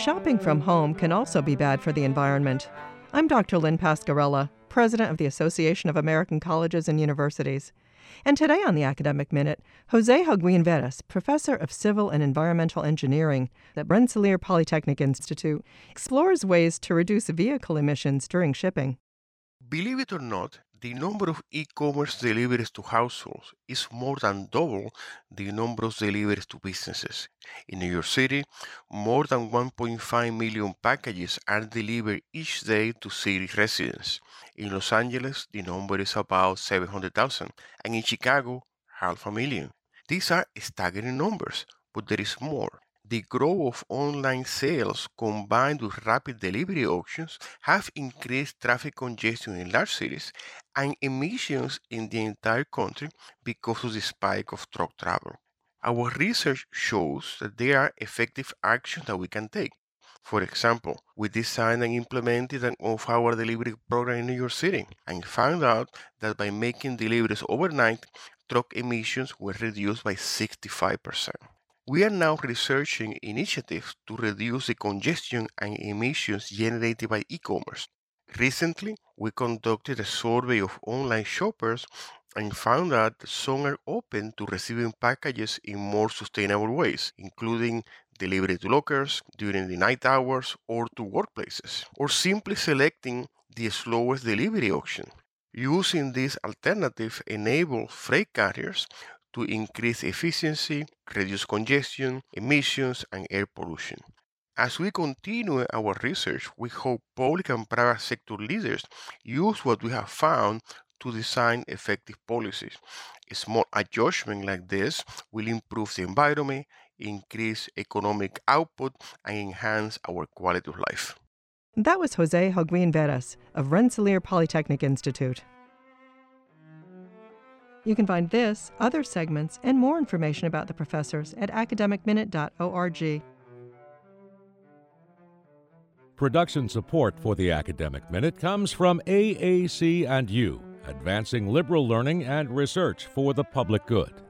shopping from home can also be bad for the environment. I'm Dr. Lynn Pasquerella, president of the Association of American Colleges and Universities. And today on the Academic Minute, Jose Holguin Veras, professor of civil and environmental engineering at Rensselaer Polytechnic Institute, explores ways to reduce vehicle emissions during shipping. Believe it or not, the number of e-commerce deliveries to households is more than double the number of deliveries to businesses. In New York City, more than 1.5 million packages are delivered each day to city residents. In Los Angeles, the number is about 700,000, and in Chicago, half a million. These are staggering numbers, but there is more. The growth of online sales combined with rapid delivery options have increased traffic congestion in large cities and emissions in the entire country because of the spike of truck travel. Our research shows that there are effective actions that we can take. For example, we designed and implemented an off hour delivery program in New York City and found out that by making deliveries overnight, truck emissions were reduced by 65%. We are now researching initiatives to reduce the congestion and emissions generated by e-commerce. Recently, we conducted a survey of online shoppers and found that some are open to receiving packages in more sustainable ways, including delivery to lockers during the night hours or to workplaces, or simply selecting the slowest delivery option. Using this alternative enables freight carriers to increase efficiency, reduce congestion, emissions, and air pollution. As we continue our research, we hope public and private sector leaders use what we have found to design effective policies. A small adjustment like this will improve the environment, increase economic output, and enhance our quality of life. That was Jose Holguin Veras of Rensselaer Polytechnic Institute. You can find this, other segments, and more information about the professors at academicminute.org. Production support for the Academic Minute comes from AAC and U, advancing liberal learning and research for the public good.